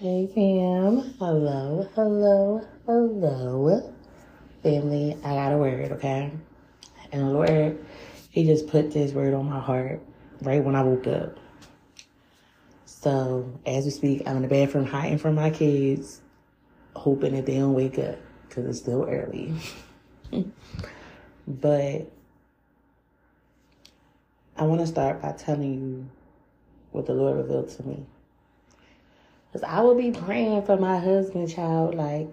Hey fam. Hello, hello, hello. Family, I got a word, okay? And the Lord, He just put this word on my heart right when I woke up. So, as we speak, I'm in the bathroom hiding from my kids, hoping that they don't wake up because it's still early. but I want to start by telling you what the Lord revealed to me. Because I will be praying for my husband, child. Like,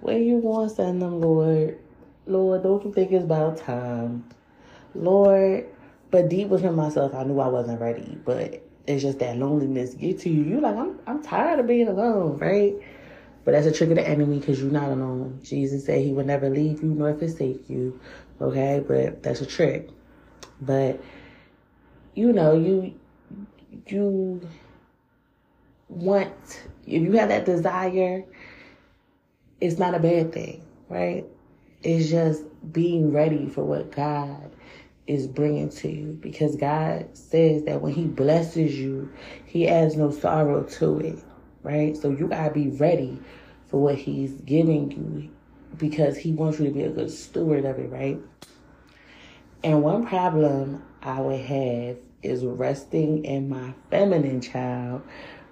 where you want to send them, Lord? Lord, don't you think it's about time? Lord, but deep within myself, I knew I wasn't ready. But it's just that loneliness get to you. You like, I'm, I'm tired of being alone, right? But that's a trick of the enemy because you're not alone. Jesus said he would never leave you nor forsake you. Okay, but that's a trick. But you know, you you want, if you have that desire, it's not a bad thing, right? It's just being ready for what God is bringing to you because God says that when He blesses you, He adds no sorrow to it, right? So you gotta be ready for what He's giving you because He wants you to be a good steward of it, right? And one problem I would have is resting in my feminine child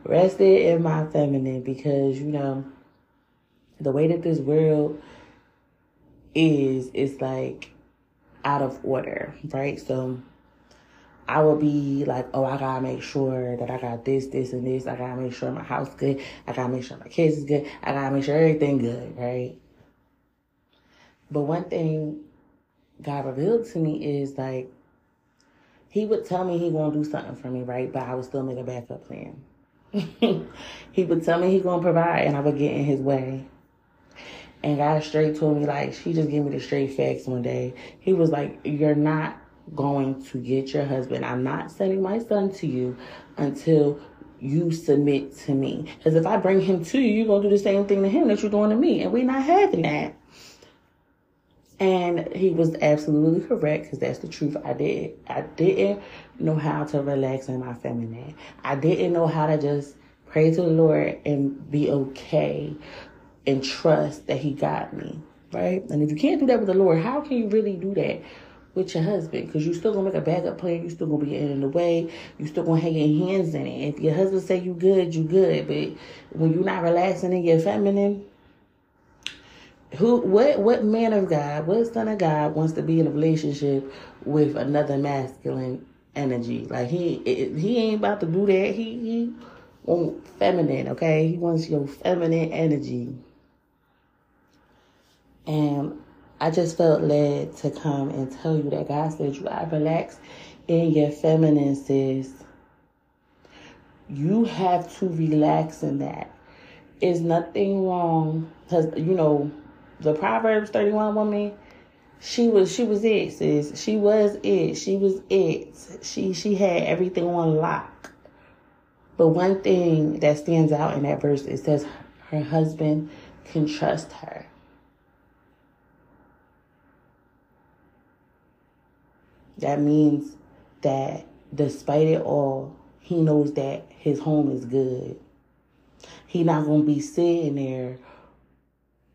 rested in my feminine because you know the way that this world is it's like out of order right so I will be like, oh, I gotta make sure that I got this, this, and this. I gotta make sure my house good. I gotta make sure my kids is good. I gotta make sure everything good, right? But one thing God revealed to me is like, He would tell me He gonna do something for me, right? But I would still make a backup plan. he would tell me he gonna provide and I would get in his way. And God straight told me like she just gave me the straight facts one day. He was like, You're not going to get your husband. I'm not sending my son to you until you submit to me. Because if I bring him to you, you're gonna do the same thing to him that you're doing to me. And we're not having that. And he was absolutely correct because that's the truth. I did. I didn't know how to relax in my feminine. I didn't know how to just pray to the Lord and be okay and trust that He got me. Right? And if you can't do that with the Lord, how can you really do that with your husband? Because you're still gonna make a backup plan. You're still gonna be in the way. You're still gonna have your hands in it. If your husband say you good, you good. But when you're not relaxing in your feminine, who what what man of God, what son of God wants to be in a relationship with another masculine energy? Like he he ain't about to do that. He he want feminine, okay? He wants your feminine energy. And I just felt led to come and tell you that God said you are relaxed in your feminine sis. You have to relax in that. Is nothing wrong because you know the Proverbs 31 woman, she was she was it, sis. She was it. She was it. She she had everything on lock. But one thing that stands out in that verse it says her husband can trust her. That means that despite it all, he knows that his home is good. He not gonna be sitting there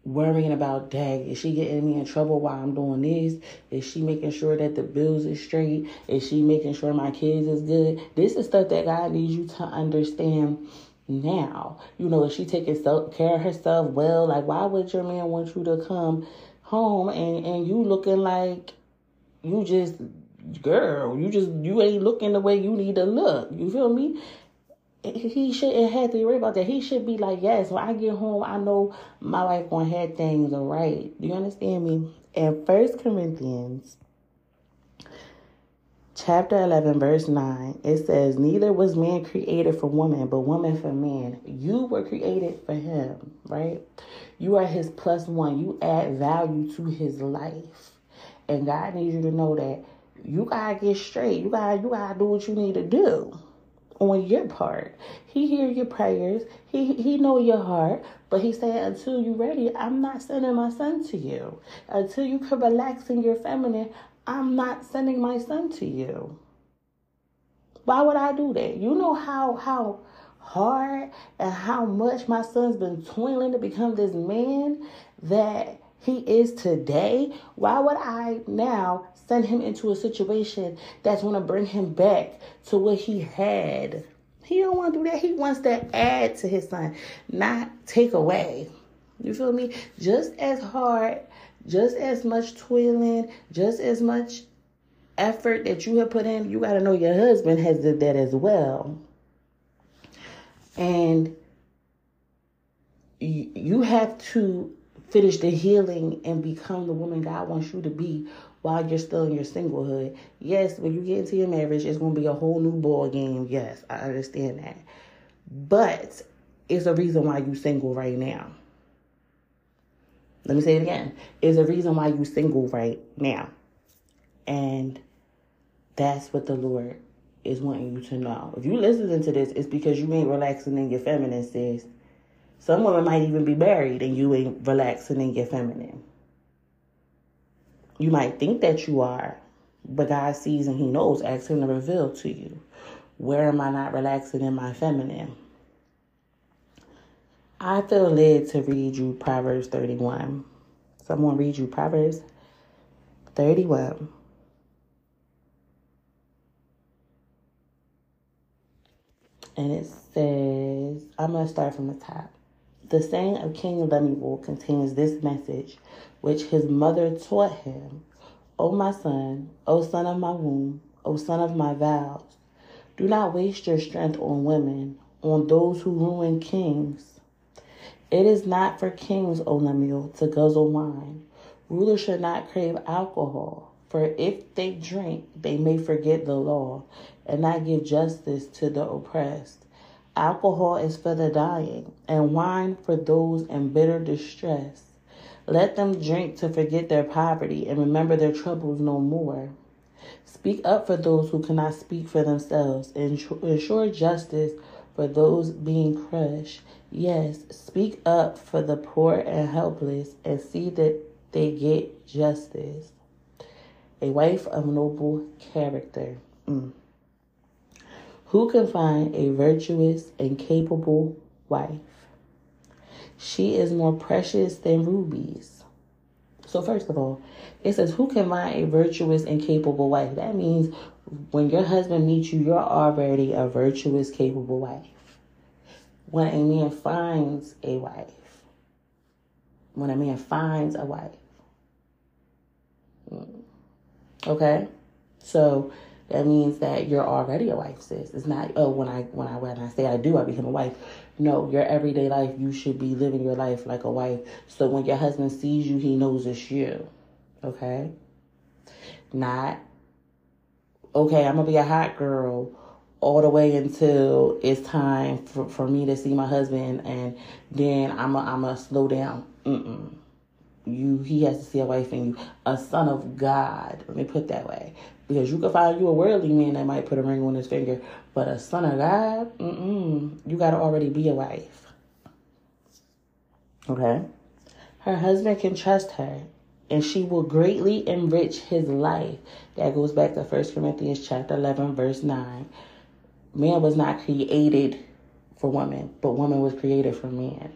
worrying about, dang, is she getting me in trouble while I'm doing this? Is she making sure that the bills is straight? Is she making sure my kids is good? This is stuff that God needs you to understand now. You know, is she taking self care of herself well? Like, why would your man want you to come home and, and you looking like you just girl, you just you ain't looking the way you need to look. You feel me? He shouldn't have to worry about that. He should be like, yes, when I get home, I know my wife gonna have things all right. Do you understand me? In First Corinthians chapter 11 verse 9 it says neither was man created for woman but woman for man you were created for him right you are his plus one you add value to his life and god needs you to know that you gotta get straight you gotta you gotta do what you need to do on your part. He hear your prayers. He he know your heart. But he said, until you ready, I'm not sending my son to you. Until you can relax in your feminine, I'm not sending my son to you. Why would I do that? You know how how hard and how much my son's been toiling to become this man that he is today, why would I now send him into a situation that's going to bring him back to what he had? He don't want to do that. He wants to add to his son, not take away. You feel me? Just as hard, just as much toiling, just as much effort that you have put in, you got to know your husband has did that as well. And you have to finish the healing and become the woman God wants you to be while you're still in your singlehood. Yes, when you get into your marriage, it's going to be a whole new ball game. Yes, I understand that. But it's a reason why you're single right now. Let me say it again. It's a reason why you're single right now. And that's what the Lord is wanting you to know. If you listening to this, it's because you ain't relaxing in your feminine, sis. Some women might even be married and you ain't relaxing in your feminine. You might think that you are, but God sees and He knows. Ask Him to reveal to you. Where am I not relaxing in my feminine? I feel led to read you Proverbs 31. Someone read you Proverbs 31. And it says, I'm going to start from the top. The saying of King Lemuel contains this message, which his mother taught him O my son, O son of my womb, O son of my vows, do not waste your strength on women, on those who ruin kings it is not for kings, O Lemuel, to guzzle wine. Rulers should not crave alcohol, for if they drink, they may forget the law and not give justice to the oppressed. Alcohol is for the dying, and wine for those in bitter distress. Let them drink to forget their poverty and remember their troubles no more. Speak up for those who cannot speak for themselves. And ensure justice for those being crushed. Yes, speak up for the poor and helpless and see that they get justice. A wife of noble character. Mm. Who can find a virtuous and capable wife? She is more precious than rubies. So, first of all, it says, Who can find a virtuous and capable wife? That means when your husband meets you, you're already a virtuous, capable wife. When a man finds a wife, when a man finds a wife, mm, okay, so that means that you're already a wife, sis. It's not oh when I when I when I say I do, I become a wife. No, your everyday life, you should be living your life like a wife. So when your husband sees you, he knows it's you. Okay? Not okay, I'm gonna be a hot girl all the way until it's time for, for me to see my husband and then I'm I'm a slow down. Mm-mm. You, he has to see a wife in you, a son of God. Let me put that way, because you could find you a worldly man that might put a ring on his finger, but a son of God, mm-mm. You got to already be a wife. Okay, her husband can trust her and she will greatly enrich his life. That goes back to 1 Corinthians chapter 11 verse 9. Man was not created for woman, but woman was created for man.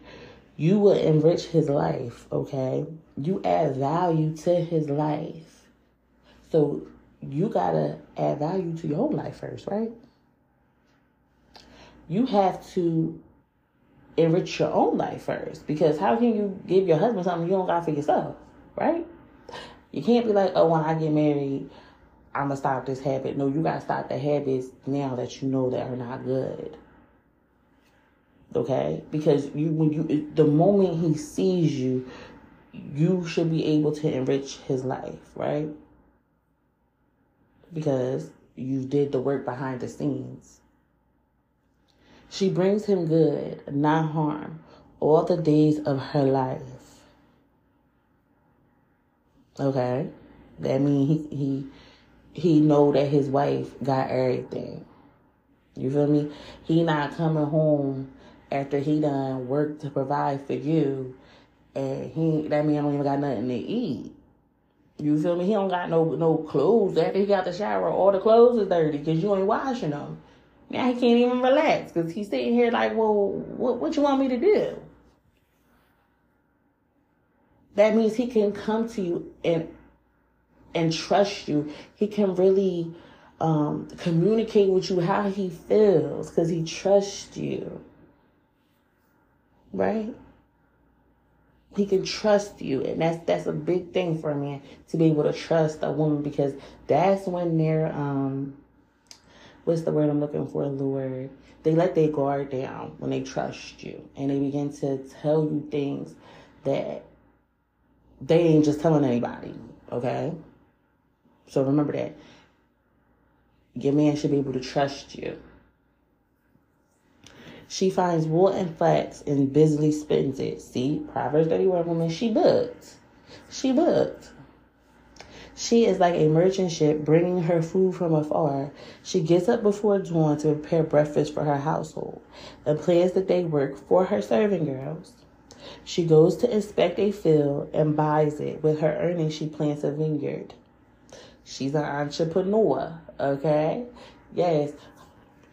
You will enrich his life, okay? You add value to his life. So you gotta add value to your own life first, right? You have to enrich your own life first because how can you give your husband something you don't got for yourself? right? You can't be like, oh, when I get married, I'm gonna stop this habit. No, you gotta stop the habits now that you know that are not good. Okay, because you when you the moment he sees you, you should be able to enrich his life, right? Because you did the work behind the scenes. She brings him good, not harm, all the days of her life. Okay, that means he he he know that his wife got everything. You feel me? He not coming home after he done work to provide for you, and he that mean I don't even got nothing to eat. You feel me? He don't got no no clothes after he got the shower. All the clothes is dirty because you ain't washing them. Now he can't even relax because he's sitting here like, well, what, what you want me to do? That means he can come to you and and trust you. He can really um, communicate with you how he feels because he trusts you. Right? He can trust you, and that's that's a big thing for a man to be able to trust a woman because that's when they're um, what's the word I'm looking for, Lord? They let their guard down when they trust you, and they begin to tell you things that they ain't just telling anybody. Okay, so remember that your man should be able to trust you. She finds wool and flax and busily spins it. See, Proverbs 31 woman, she booked. She booked. She is like a merchant ship bringing her food from afar. She gets up before dawn to prepare breakfast for her household and plans the day work for her serving girls. She goes to inspect a field and buys it. With her earnings, she plants a vineyard. She's an entrepreneur, okay? Yes,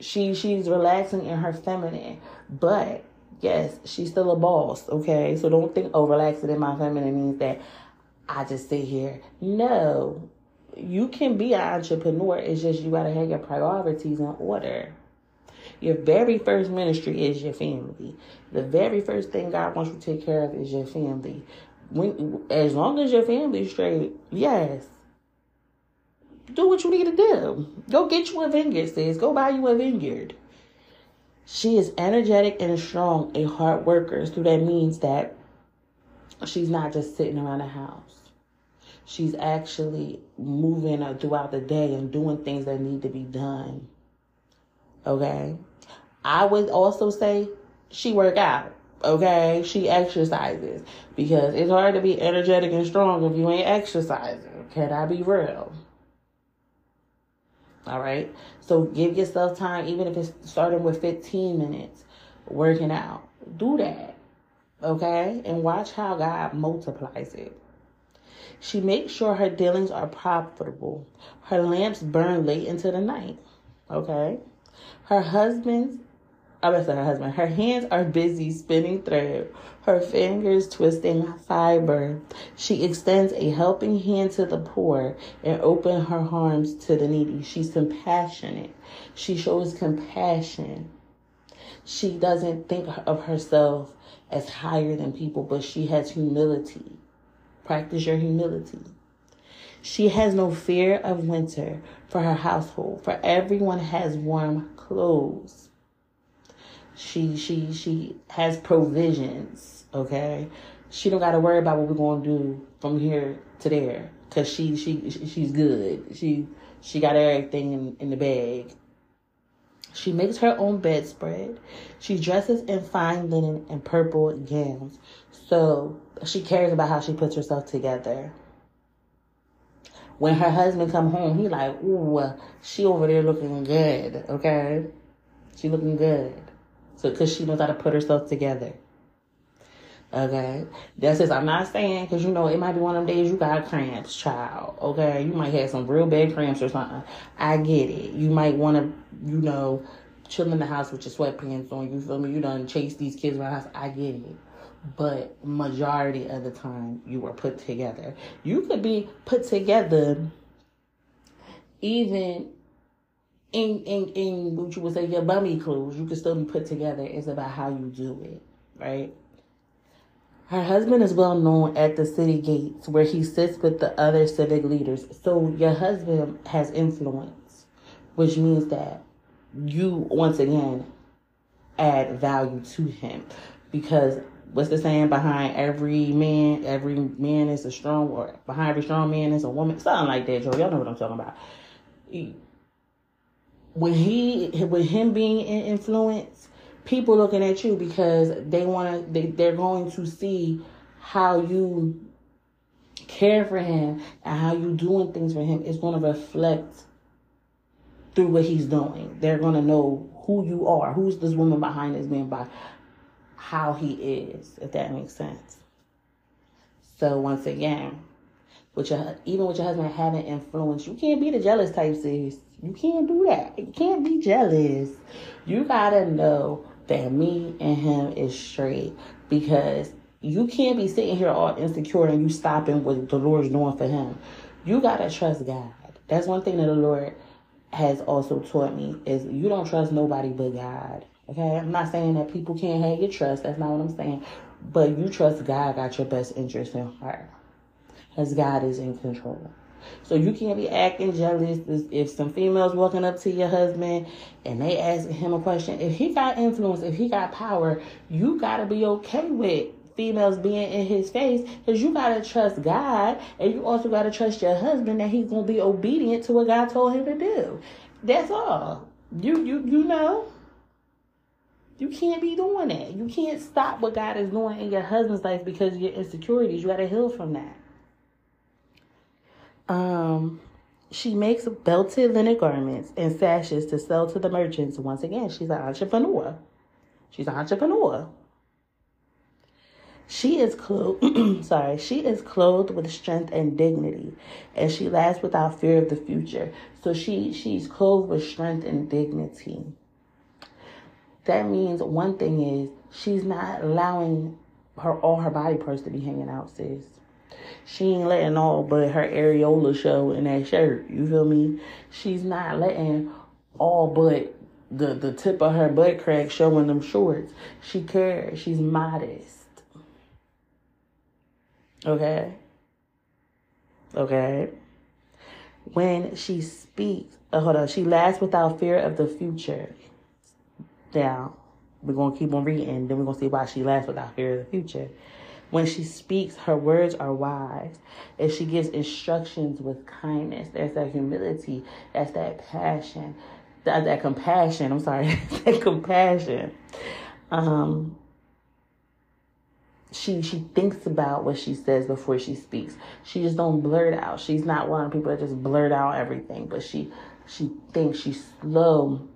she she's relaxing in her feminine, but yes, she's still a boss, okay? So don't think oh relaxing in my feminine means that I just sit here. No. You can be an entrepreneur, it's just you gotta have your priorities in order. Your very first ministry is your family. The very first thing God wants you to take care of is your family. When as long as your family's straight, yes, do what you need to do. Go get you a vineyard, sis. Go buy you a vineyard. She is energetic and strong, a hard worker. So that means that she's not just sitting around the house. She's actually moving throughout the day and doing things that need to be done. Okay. I would also say she work out. Okay. She exercises because it's hard to be energetic and strong if you ain't exercising. Can I be real? All right. So give yourself time, even if it's starting with 15 minutes working out. Do that. Okay. And watch how God multiplies it. She makes sure her dealings are profitable. Her lamps burn late into the night. Okay. Her husband's I was her husband. Her hands are busy spinning thread, her fingers twisting fiber. She extends a helping hand to the poor and open her arms to the needy. She's compassionate. She shows compassion. She doesn't think of herself as higher than people, but she has humility. Practice your humility. She has no fear of winter for her household, for everyone has warm clothes. She she she has provisions. Okay, she don't got to worry about what we're gonna do from here to there because she she she's good. She she got everything in, in the bag. She makes her own bedspread. She dresses in fine linen and purple gowns. So she cares about how she puts herself together. When her husband come home, he like, ooh, she over there looking good, okay? She looking good. So, because she knows how to put herself together. Okay. That's just, I'm not saying, because you know, it might be one of them days you got cramps, child. Okay. You might have some real bad cramps or something. I get it. You might want to, you know, chill in the house with your sweatpants on. You feel me? You done chase these kids around the house. I get it. But majority of the time, you were put together. You could be put together even in in in what you would say your bummy clothes, you can still be put together. It's about how you do it, right? Her husband is well known at the city gates where he sits with the other civic leaders. So your husband has influence, which means that you once again add value to him because what's the saying behind every man every man is a strong or behind every strong man is a woman something like that joe y'all know what i'm talking about when he with him being in influence, people looking at you because they want to they, they're going to see how you care for him and how you doing things for him is going to reflect through what he's doing. They're going to know who you are, who's this woman behind this man by how he is, if that makes sense. So once again, with your even with your husband having influence. You can't be the jealous type, sis. You can't do that. You can't be jealous. You gotta know that me and him is straight because you can't be sitting here all insecure and you stopping what the Lord's doing for him. You gotta trust God. That's one thing that the Lord has also taught me is you don't trust nobody but God. Okay, I'm not saying that people can't have your trust. That's not what I'm saying. But you trust God got your best interest in heart, because God is in control. So you can't be acting jealous if some females walking up to your husband and they asking him a question. If he got influence, if he got power, you gotta be okay with females being in his face because you gotta trust God and you also gotta trust your husband that he's gonna be obedient to what God told him to do. That's all. You you you know. You can't be doing that. You can't stop what God is doing in your husband's life because of your insecurities. You gotta heal from that. Um, she makes belted linen garments and sashes to sell to the merchants. Once again, she's an entrepreneur. She's an entrepreneur. She is clothed, sorry, she is clothed with strength and dignity, and she laughs without fear of the future. So she she's clothed with strength and dignity. That means one thing is she's not allowing her all her body parts to be hanging out, sis. She ain't letting all but her areola show in that shirt. You feel me? She's not letting all but the the tip of her butt crack showing in them shorts. She cares. She's modest. Okay. Okay. When she speaks, uh, hold on, she laughs without fear of the future. Now, we're going to keep on reading, then we're going to see why she laughs without fear of the future. When she speaks, her words are wise. And she gives instructions with kindness. There's that humility. That's that passion. That, that compassion. I'm sorry. that compassion. Um, she she thinks about what she says before she speaks. She just don't blurt out. She's not one of people that just blurt out everything, but she she thinks she's slow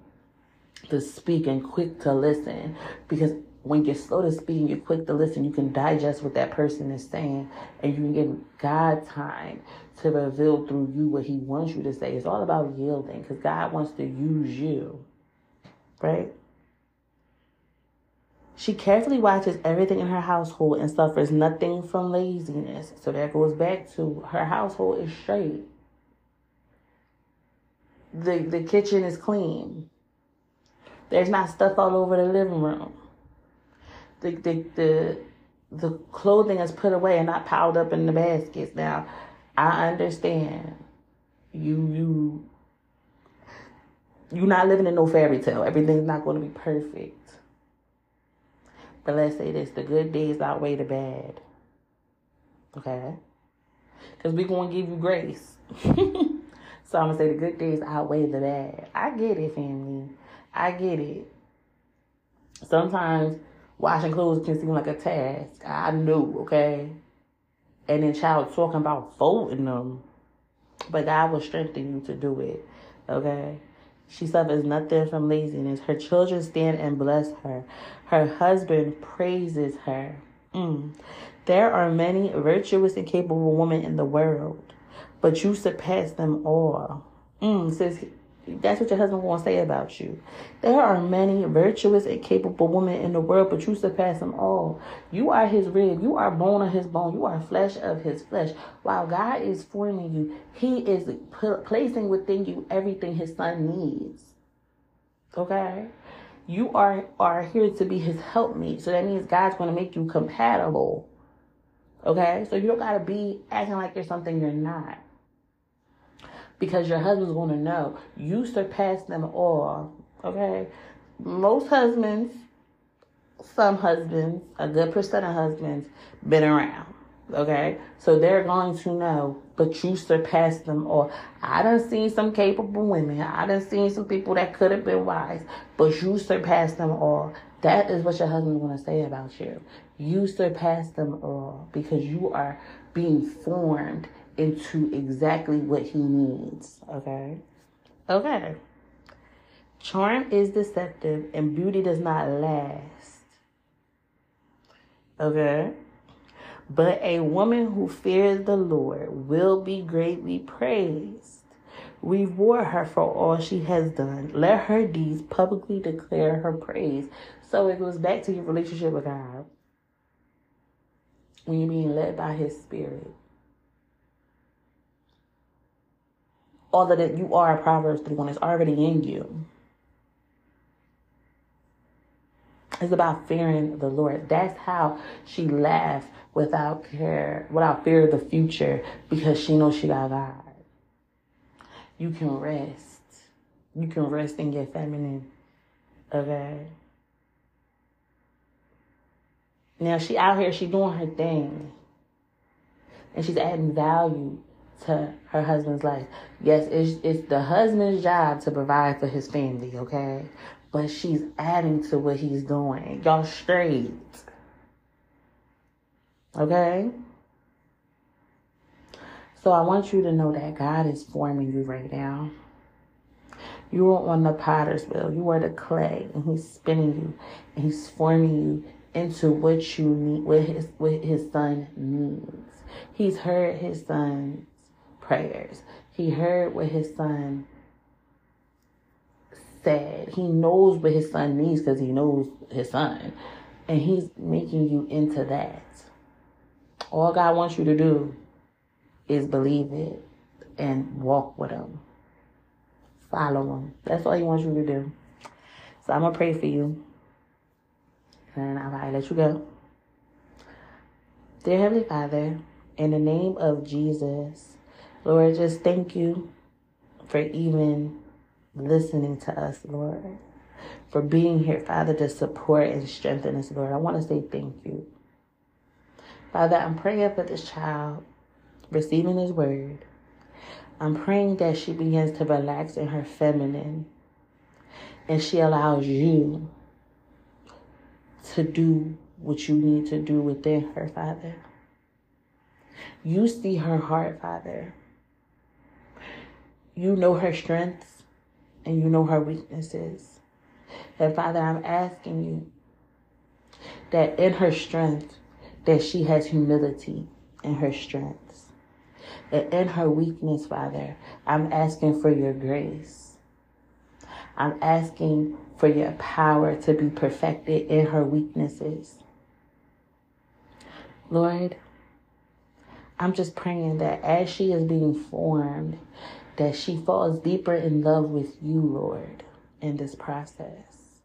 to speak and quick to listen because when you're slow to speak and you're quick to listen, you can digest what that person is saying and you can give God time to reveal through you what he wants you to say. It's all about yielding because God wants to use you. Right? She carefully watches everything in her household and suffers nothing from laziness. So that goes back to her household is straight. The the kitchen is clean. There's not stuff all over the living room. The the the the clothing is put away and not piled up in the baskets. Now, I understand you you you're not living in no fairy tale. Everything's not going to be perfect. But let's say this the good days outweigh the bad. Okay? Because we're going to give you grace. so I'm to say the good days outweigh the bad. I get it, family. I get it. Sometimes washing clothes can seem like a task. I know, okay? And then child talking about folding them. But God will strengthen you to do it. Okay? She suffers nothing from laziness. Her children stand and bless her. Her husband praises her. Mm. There are many virtuous and capable women in the world, but you surpass them all. Mm, says that's what your husband won't say about you. There are many virtuous and capable women in the world, but you surpass them all. You are his rib. You are bone of his bone. You are flesh of his flesh. While God is forming you, he is placing within you everything his son needs. Okay? You are, are here to be his helpmeet. So that means God's going to make you compatible. Okay? So you don't got to be acting like you're something you're not because your husband's going to know you surpass them all. Okay? Most husbands, some husbands, a good percent of husbands, been around. Okay? So they're going to know, but you surpass them all. I done seen some capable women. I done seen some people that could have been wise, but you surpass them all. That is what your husband's going to say about you. You surpass them all because you are being formed into exactly what he needs. Okay. Okay. Charm is deceptive and beauty does not last. Okay. But a woman who fears the Lord will be greatly praised. Reward her for all she has done. Let her deeds publicly declare her praise. So it goes back to your relationship with God. When you're being led by His Spirit. All that you are a Proverbs 3 1 is already in you. It's about fearing the Lord. That's how she laughed without care, without fear of the future, because she knows she got God. You can rest. You can rest in your feminine. Okay. Now she out here, she doing her thing. And she's adding value to her husband's life. Yes, it's, it's the husband's job to provide for his family, okay? But she's adding to what he's doing. Y'all straight. Okay? So I want you to know that God is forming you right now. You are on the potter's wheel. You are the clay, and He's spinning you, and He's forming you into what you need, what His what His Son needs. He's heard His Son's prayers. He heard what His Son said. He knows what His Son needs because He knows His Son, and He's making you into that. All God wants you to do is believe it and walk with Him. Follow Him. That's all He wants you to do. So I'm going to pray for you. And I'll let you go. Dear Heavenly Father, in the name of Jesus, Lord, just thank you for even listening to us, Lord. For being here, Father, to support and strengthen us, Lord. I want to say thank you. Father, I'm praying for this child receiving His word. I'm praying that she begins to relax in her feminine and she allows you to do what you need to do within her, Father. You see her heart, Father. You know her strengths and you know her weaknesses. And Father, I'm asking you that in her strength, that she has humility in her strengths. And in her weakness, Father, I'm asking for your grace. I'm asking for your power to be perfected in her weaknesses. Lord, I'm just praying that as she is being formed, that she falls deeper in love with you, Lord, in this process.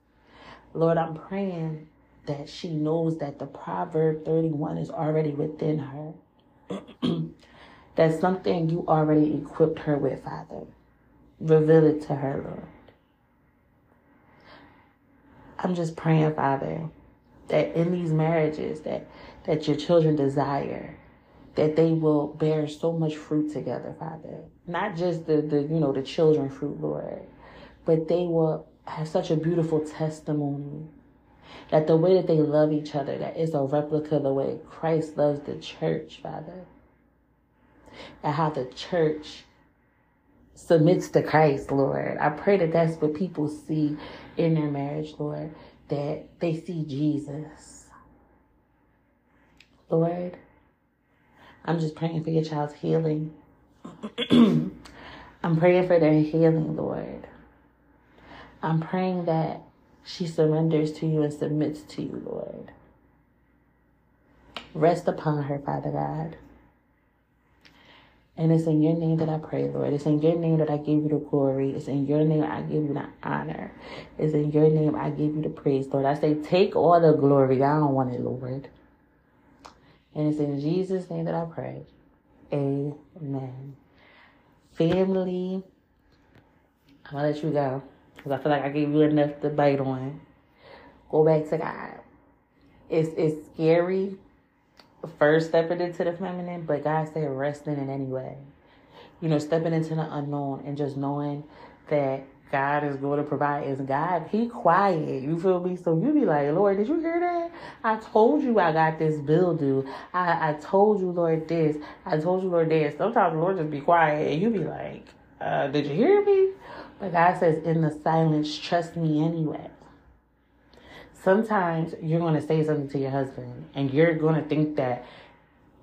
Lord, I'm praying that she knows that the Proverb 31 is already within her. That's something you already equipped her with, Father. Reveal it to her, Lord. I'm just praying, Father, that in these marriages that that your children desire, that they will bear so much fruit together, Father. Not just the, the you know the children fruit, Lord, but they will have such a beautiful testimony that the way that they love each other, that is a replica of the way Christ loves the church, Father. And how the church submits to Christ, Lord. I pray that that's what people see in their marriage, Lord, that they see Jesus. Lord, I'm just praying for your child's healing. I'm praying for their healing, Lord. I'm praying that she surrenders to you and submits to you, Lord. Rest upon her, Father God. And it's in your name that I pray, Lord. It's in your name that I give you the glory. It's in your name I give you the honor. It's in your name I give you the praise, Lord. I say, take all the glory. I don't want it, Lord. And it's in Jesus' name that I pray. Amen. Family, I'm going to let you go because I feel like I gave you enough to bite on. Go back to God. It's it's scary first stepping into the feminine, but God said resting in anyway. You know, stepping into the unknown and just knowing that God is going to provide is God. He quiet. You feel me? So you be like, Lord, did you hear that? I told you I got this bill due. I, I told you, Lord, this. I told you, Lord, this. Sometimes the Lord just be quiet and you be like, uh, did you hear me? But God says, in the silence, trust me anyway. Sometimes you're going to say something to your husband and you're going to think that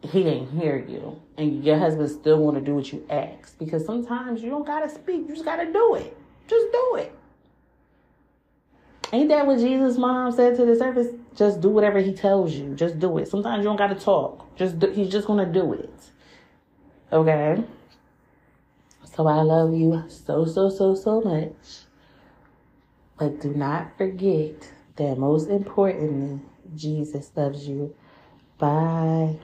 he ain't hear you and your husband still want to do what you ask because sometimes you don't gotta speak you just gotta do it just do it. Ain't that what jesus mom said to the service just do whatever he tells you. Just do it. Sometimes you don't gotta talk. Just do, he's just gonna do it. Okay? So i love you so so so so much. But do not forget that most importantly jesus loves you. Bye